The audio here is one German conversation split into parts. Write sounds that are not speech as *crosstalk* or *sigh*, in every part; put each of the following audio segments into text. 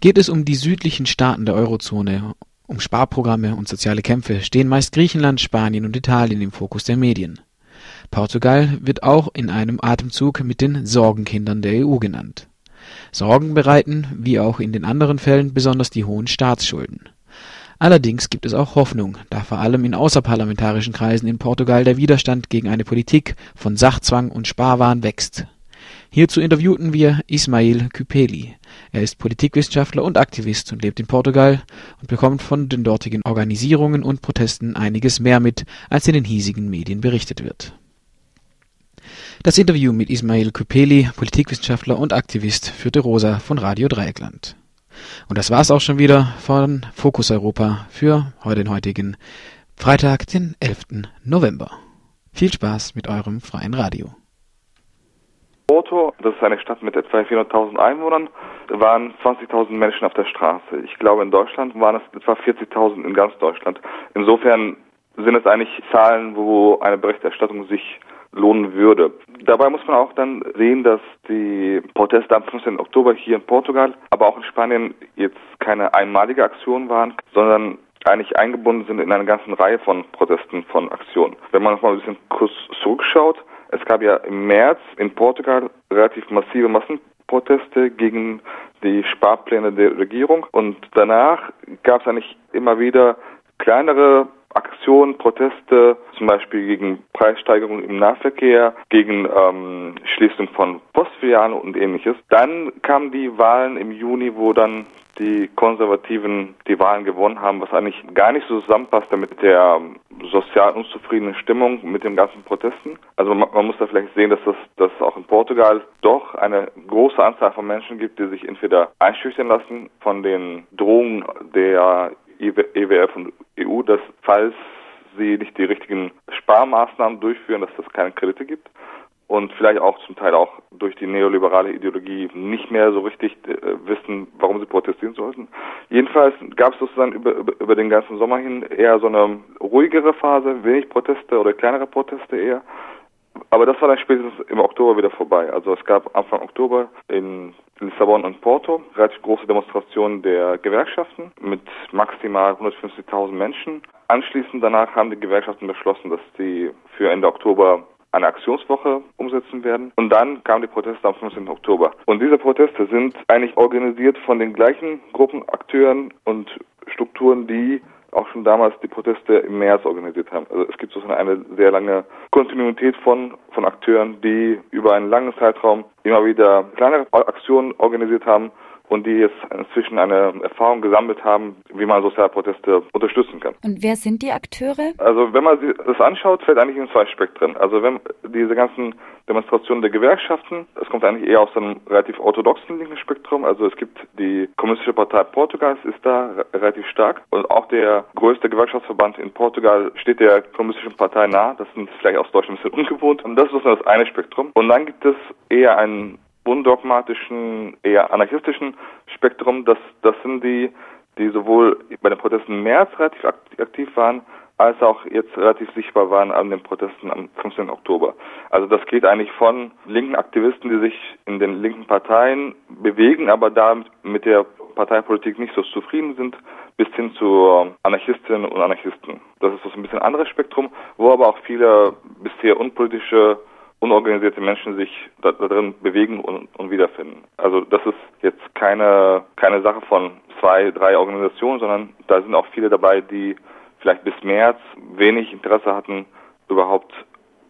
Geht es um die südlichen Staaten der Eurozone, um Sparprogramme und soziale Kämpfe, stehen meist Griechenland, Spanien und Italien im Fokus der Medien. Portugal wird auch in einem Atemzug mit den Sorgenkindern der EU genannt. Sorgen bereiten, wie auch in den anderen Fällen, besonders die hohen Staatsschulden. Allerdings gibt es auch Hoffnung, da vor allem in außerparlamentarischen Kreisen in Portugal der Widerstand gegen eine Politik von Sachzwang und Sparwahn wächst. Hierzu interviewten wir Ismail Küpeli. Er ist Politikwissenschaftler und Aktivist und lebt in Portugal und bekommt von den dortigen Organisierungen und Protesten einiges mehr mit, als in den hiesigen Medien berichtet wird. Das Interview mit Ismail Küpeli, Politikwissenschaftler und Aktivist, führte Rosa von Radio Dreieckland. Und das war's auch schon wieder von Fokus Europa für heute den heutigen Freitag, den 11. November. Viel Spaß mit eurem freien Radio. Porto, das ist eine Stadt mit etwa 400.000 Einwohnern, waren 20.000 Menschen auf der Straße. Ich glaube, in Deutschland waren es etwa 40.000 in ganz Deutschland. Insofern sind es eigentlich Zahlen, wo eine Berichterstattung sich lohnen würde. Dabei muss man auch dann sehen, dass die Proteste am 15. Oktober hier in Portugal, aber auch in Spanien jetzt keine einmalige Aktion waren, sondern eigentlich eingebunden sind in eine ganze Reihe von Protesten, von Aktionen. Wenn man noch mal ein bisschen kurz zurückschaut, es gab ja im März in Portugal relativ massive Massenproteste gegen die Sparpläne der Regierung und danach gab es eigentlich immer wieder kleinere Aktionen, Proteste, zum Beispiel gegen Preissteigerungen im Nahverkehr, gegen ähm, Schließung von Postfilialen und ähnliches. Dann kamen die Wahlen im Juni, wo dann die Konservativen die Wahlen gewonnen haben, was eigentlich gar nicht so zusammenpasste mit der ähm, sozial unzufriedenen Stimmung, mit den ganzen Protesten. Also man, man muss da vielleicht sehen, dass das dass auch in Portugal doch eine große Anzahl von Menschen gibt, die sich entweder einschüchtern lassen von den Drohungen der EWF und EU, dass falls sie nicht die richtigen Sparmaßnahmen durchführen, dass es keine Kredite gibt und vielleicht auch zum Teil auch durch die neoliberale Ideologie nicht mehr so richtig äh, wissen, warum sie protestieren sollten. Jedenfalls gab es sozusagen über, über, über den ganzen Sommer hin eher so eine ruhigere Phase, wenig Proteste oder kleinere Proteste eher. Aber das war dann spätestens im Oktober wieder vorbei. Also es gab Anfang Oktober in Lissabon und Porto relativ große Demonstrationen der Gewerkschaften mit maximal 150.000 Menschen. Anschließend danach haben die Gewerkschaften beschlossen, dass sie für Ende Oktober eine Aktionswoche umsetzen werden. Und dann kamen die Proteste am 15. Oktober. Und diese Proteste sind eigentlich organisiert von den gleichen Gruppen, Akteuren und Strukturen, die auch schon damals die Proteste im März organisiert haben. Also es gibt sozusagen eine sehr lange Kontinuität von, von Akteuren, die über einen langen Zeitraum immer wieder kleinere Aktionen organisiert haben und die jetzt inzwischen eine Erfahrung gesammelt haben, wie man Sozialproteste unterstützen kann. Und wer sind die Akteure? Also wenn man sich das anschaut, fällt eigentlich in zwei Spektren. Also wenn diese ganzen Demonstrationen der Gewerkschaften, das kommt eigentlich eher aus einem relativ orthodoxen linken Spektrum. Also es gibt die Kommunistische Partei Portugals ist da relativ stark und auch der größte Gewerkschaftsverband in Portugal steht der Kommunistischen Partei nah. Das sind vielleicht aus Deutschland ein bisschen ungewohnt. Und das ist das eine Spektrum. Und dann gibt es eher ein undogmatischen, eher anarchistischen Spektrum. Das, das sind die, die sowohl bei den Protesten im März relativ aktiv waren, als auch jetzt relativ sichtbar waren an den Protesten am 15. Oktober. Also das geht eigentlich von linken Aktivisten, die sich in den linken Parteien bewegen, aber da mit der Parteipolitik nicht so zufrieden sind, bis hin zu Anarchistinnen und Anarchisten. Das ist so ein bisschen anderes Spektrum, wo aber auch viele bisher unpolitische unorganisierte Menschen sich da, drin bewegen und, und wiederfinden. Also das ist jetzt keine, keine Sache von zwei, drei Organisationen, sondern da sind auch viele dabei, die vielleicht bis März wenig Interesse hatten, überhaupt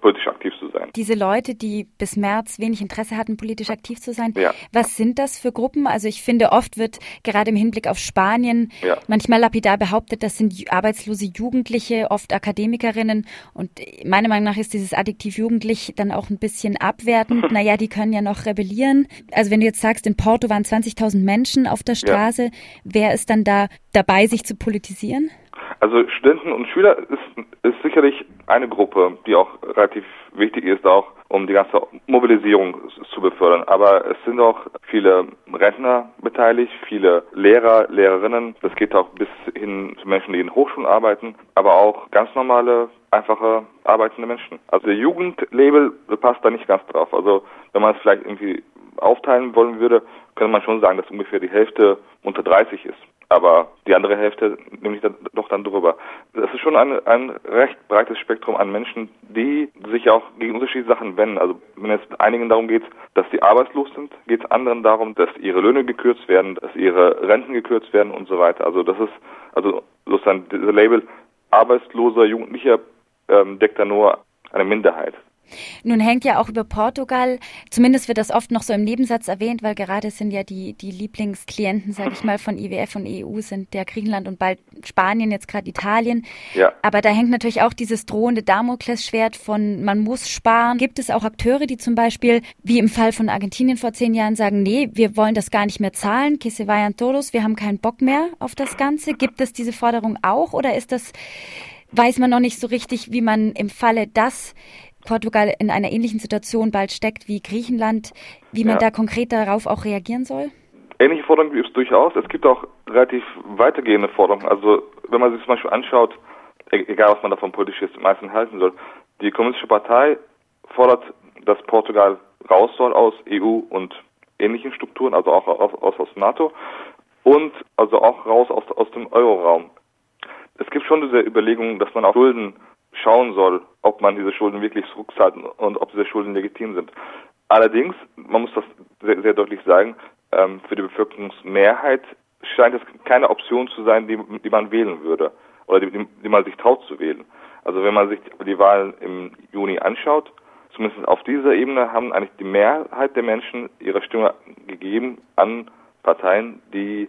politisch aktiv zu sein. Diese Leute, die bis März wenig Interesse hatten, politisch aktiv zu sein, ja. was sind das für Gruppen? Also ich finde, oft wird gerade im Hinblick auf Spanien ja. manchmal lapidar behauptet, das sind arbeitslose Jugendliche, oft Akademikerinnen. Und meiner Meinung nach ist dieses Adjektiv jugendlich dann auch ein bisschen abwertend. *laughs* naja, die können ja noch rebellieren. Also wenn du jetzt sagst, in Porto waren 20.000 Menschen auf der Straße, ja. wer ist dann da dabei, sich zu politisieren? Also Studenten und Schüler ist, ist sicherlich eine Gruppe, die auch relativ wichtig ist, auch um die ganze Mobilisierung zu befördern. Aber es sind auch viele Rentner beteiligt, viele Lehrer, Lehrerinnen. Das geht auch bis hin zu Menschen, die in Hochschulen arbeiten, aber auch ganz normale, einfache arbeitende Menschen. Also der Jugendlabel passt da nicht ganz drauf. Also wenn man es vielleicht irgendwie aufteilen wollen würde, könnte man schon sagen, dass ungefähr die Hälfte unter 30 ist. Aber die andere Hälfte nehme ich dann drüber. Das ist schon ein, ein recht breites Spektrum an Menschen, die sich auch gegen unterschiedliche Sachen wenden. Also wenn es einigen darum geht, dass sie arbeitslos sind, geht es anderen darum, dass ihre Löhne gekürzt werden, dass ihre Renten gekürzt werden und so weiter. Also das ist also sozusagen dieser Label arbeitsloser Jugendlicher ähm, deckt da nur eine Minderheit. Nun hängt ja auch über Portugal, zumindest wird das oft noch so im Nebensatz erwähnt, weil gerade sind ja die, die Lieblingsklienten, sage ich mal, von IWF und EU sind der Griechenland und bald Spanien, jetzt gerade Italien. Ja. Aber da hängt natürlich auch dieses drohende Damoklesschwert von man muss sparen. Gibt es auch Akteure, die zum Beispiel, wie im Fall von Argentinien vor zehn Jahren, sagen, nee, wir wollen das gar nicht mehr zahlen, que se vayan todos, wir haben keinen Bock mehr auf das Ganze. Gibt es diese Forderung auch oder ist das weiß man noch nicht so richtig, wie man im Falle, dass Portugal in einer ähnlichen Situation bald steckt wie Griechenland, wie man ja. da konkret darauf auch reagieren soll? Ähnliche Forderungen gibt es durchaus. Es gibt auch relativ weitergehende Forderungen. Also wenn man sich zum Beispiel anschaut, e-, egal was man davon politisch jetzt meistens halten soll, die Kommunistische Partei fordert, dass Portugal raus soll aus EU und ähnlichen Strukturen, also auch aus, aus, aus NATO und also auch raus aus, aus dem Euroraum. Es gibt schon diese Überlegungen, dass man auch Schulden schauen soll, ob man diese Schulden wirklich zurückzahlt und ob diese Schulden legitim sind. Allerdings, man muss das sehr, sehr deutlich sagen, ähm, für die Bevölkerungsmehrheit scheint es keine Option zu sein, die, die man wählen würde oder die, die man sich traut zu wählen. Also wenn man sich die Wahlen im Juni anschaut, zumindest auf dieser Ebene haben eigentlich die Mehrheit der Menschen ihre Stimme gegeben an Parteien, die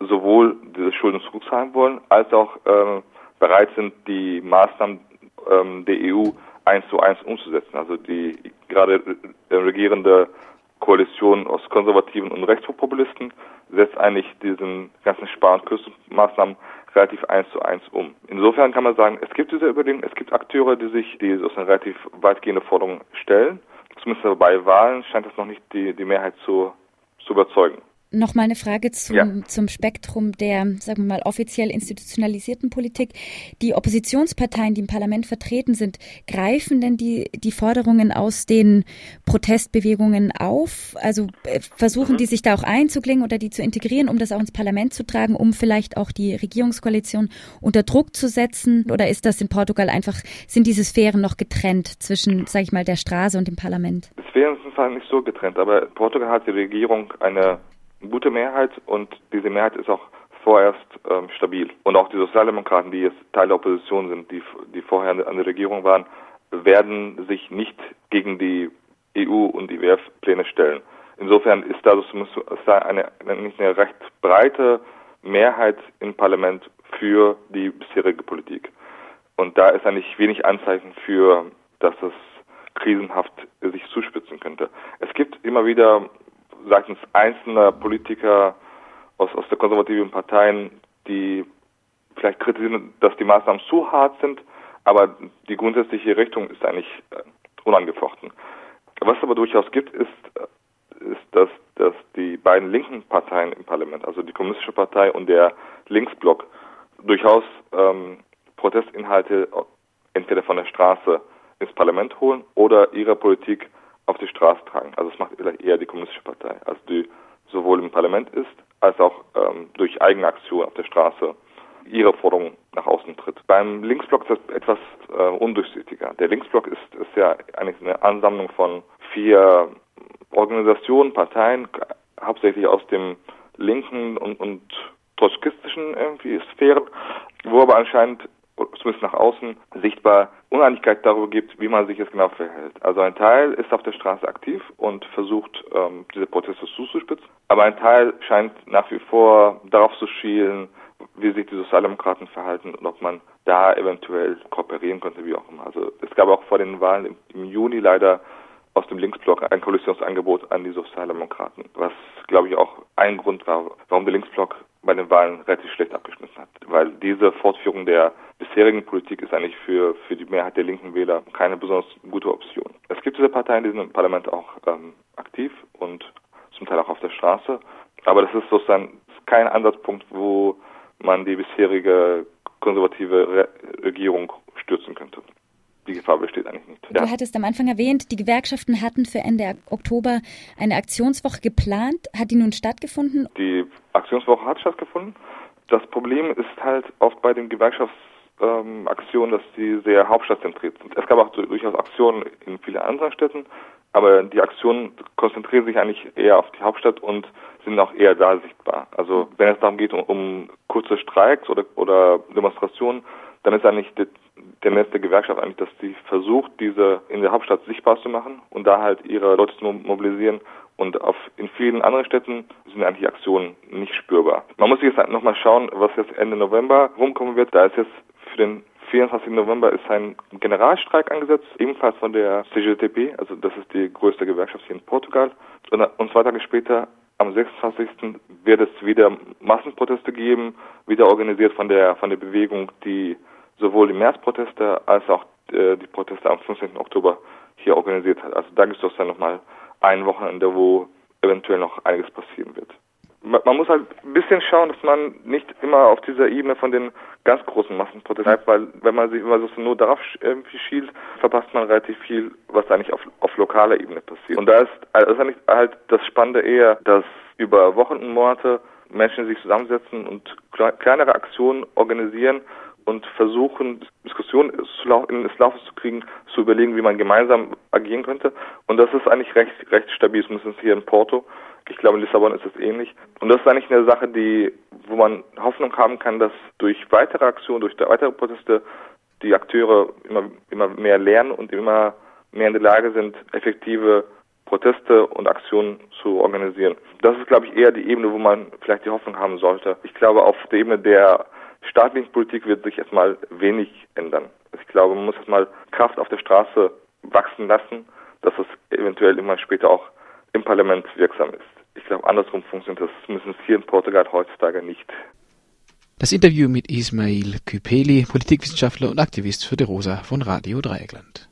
sowohl diese Schulden zurückzahlen wollen, als auch äh, bereit sind, die Maßnahmen ähm, der EU eins zu eins umzusetzen. Also die gerade äh, regierende Koalition aus Konservativen und Rechtspopulisten setzt eigentlich diesen ganzen Spar- und Kürzungsmaßnahmen relativ eins zu eins um. Insofern kann man sagen, es gibt diese Überlegungen, es gibt Akteure, die sich die sozusagen relativ weitgehende Forderungen stellen. Zumindest bei Wahlen scheint es noch nicht die, die Mehrheit zu, zu überzeugen. Nochmal eine Frage zum, ja. zum Spektrum der, sagen wir mal, offiziell institutionalisierten Politik. Die Oppositionsparteien, die im Parlament vertreten sind, greifen denn die, die Forderungen aus den Protestbewegungen auf? Also äh, versuchen mhm. die sich da auch einzuklingen oder die zu integrieren, um das auch ins Parlament zu tragen, um vielleicht auch die Regierungskoalition unter Druck zu setzen? Oder ist das in Portugal einfach, sind diese Sphären noch getrennt zwischen, sage ich mal, der Straße und dem Parlament? Die Sphären sind halt nicht so getrennt, aber Portugal hat die Regierung eine gute Mehrheit und diese Mehrheit ist auch vorerst ähm, stabil. Und auch die Sozialdemokraten, die jetzt Teil der Opposition sind, die, die vorher an der Regierung waren, werden sich nicht gegen die EU und die WF-Pläne stellen. Insofern ist da, eine, eine, eine recht breite Mehrheit im Parlament für die bisherige Politik. Und da ist eigentlich wenig Anzeichen für, dass es krisenhaft sich zuspitzen könnte. Es gibt immer wieder seitens einzelner Politiker aus, aus der konservativen Parteien, die vielleicht kritisieren, dass die Maßnahmen zu hart sind, aber die grundsätzliche Richtung ist eigentlich äh, unangefochten. Was es aber durchaus gibt, ist, äh, ist dass, dass die beiden linken Parteien im Parlament, also die Kommunistische Partei und der Linksblock, durchaus ähm, Protestinhalte entweder von der Straße ins Parlament holen oder ihre Politik auf die Straße tragen. Also es macht eher die Kommunistische Partei, also die sowohl im Parlament ist, als auch ähm, durch eigene Aktion auf der Straße ihre Forderungen nach außen tritt. Beim Linksblock ist das etwas äh, undurchsichtiger. Der Linksblock ist, ist ja eigentlich eine Ansammlung von vier Organisationen, Parteien, hauptsächlich aus dem linken und, und trotzkistischen irgendwie Sphären, wo aber anscheinend zumindest nach außen sichtbar Uneinigkeit darüber gibt, wie man sich jetzt genau verhält. Also ein Teil ist auf der Straße aktiv und versucht, ähm, diese Proteste zuzuspitzen, aber ein Teil scheint nach wie vor darauf zu schielen, wie sich die Sozialdemokraten verhalten und ob man da eventuell kooperieren könnte, wie auch immer. Also es gab auch vor den Wahlen im, im Juni leider aus dem Linksblock ein Koalitionsangebot an die Sozialdemokraten, was, glaube ich, auch ein Grund war, warum der Linksblock bei den Wahlen relativ schlecht abgeschnitten hat. Weil diese Fortführung der bisherigen Politik ist eigentlich für, für die Mehrheit der linken Wähler keine besonders gute Option. Es gibt diese Parteien, die sind im Parlament auch ähm, aktiv und zum Teil auch auf der Straße. Aber das ist sozusagen kein Ansatzpunkt, wo man die bisherige konservative Re Regierung stürzen könnte. die Gefahr besteht eigentlich nicht. Ja. Du hattest am Anfang erwähnt, die Gewerkschaften hatten für Ende Oktober eine Aktionswoche geplant. Hat die nun stattgefunden? Die Aktionswoche hat stattgefunden. Das Problem ist halt oft bei den Gewerkschaftsaktionen, dass die sehr hauptstadtzentriert sind. Es gab auch durchaus Aktionen in vielen anderen Städten, aber die Aktionen konzentrieren sich eigentlich eher auf die Hauptstadt und sind auch eher da sichtbar. Also wenn es darum geht, um, um kurze Streiks oder, oder Demonstrationen, dann ist eigentlich die, der Netz der Gewerkschaft eigentlich, dass sie versucht, diese in der Hauptstadt sichtbar zu machen und da halt ihre Leute zu mobilisieren. Und auf, in vielen anderen Städten sind eigentlich die Aktionen nicht spürbar. Man muss jetzt halt nochmal schauen, was jetzt Ende November rumkommen wird. Da ist jetzt für den 24. November ist ein Generalstreik angesetzt, ebenfalls von der CGTP, also das ist die größte Gewerkschaft hier in Portugal. Und, und zwei Tage später, am 26. wird es wieder Massenproteste geben, wieder organisiert von der von der Bewegung, die sowohl die Märzproteste als auch äh, die Proteste am 15. Oktober hier organisiert hat. Also da gibt es dann nochmal ein Wochenende, wo eventuell noch einiges passieren wird man muss halt ein bisschen schauen, dass man nicht immer auf dieser Ebene von den ganz großen Massenprotesten bleibt, weil wenn man sich immer so nur darauf irgendwie schielt, verpasst man relativ viel, was eigentlich auf, auf lokaler Ebene passiert. Und da ist, also ist eigentlich halt das Spannende eher, dass über Wochen und Monate Menschen sich zusammensetzen und kleinere Aktionen organisieren und versuchen, Diskussionen in das Laufen zu kriegen, zu überlegen, wie man gemeinsam agieren könnte. Und das ist eigentlich recht, recht stabil, zumindest hier in Porto. Ich glaube, in Lissabon ist es ähnlich. Und das ist eigentlich eine Sache, die, wo man Hoffnung haben kann, dass durch weitere Aktionen, durch weitere Proteste die Akteure immer, immer mehr lernen und immer mehr in der Lage sind, effektive Proteste und Aktionen zu organisieren. Das ist, glaube ich, eher die Ebene, wo man vielleicht die Hoffnung haben sollte. Ich glaube, auf der Ebene der staatlichen Politik wird sich erstmal wenig ändern. Ich glaube, man muss erstmal Kraft auf der Straße wachsen lassen, dass es eventuell immer später auch im Parlament wirksam ist. Ich glaube, andersrum funktioniert das zumindest hier in Portugal heutzutage nicht. Das Interview mit Ismail Küpeli, Politikwissenschaftler und Aktivist für die Rosa von Radio Dreieckland.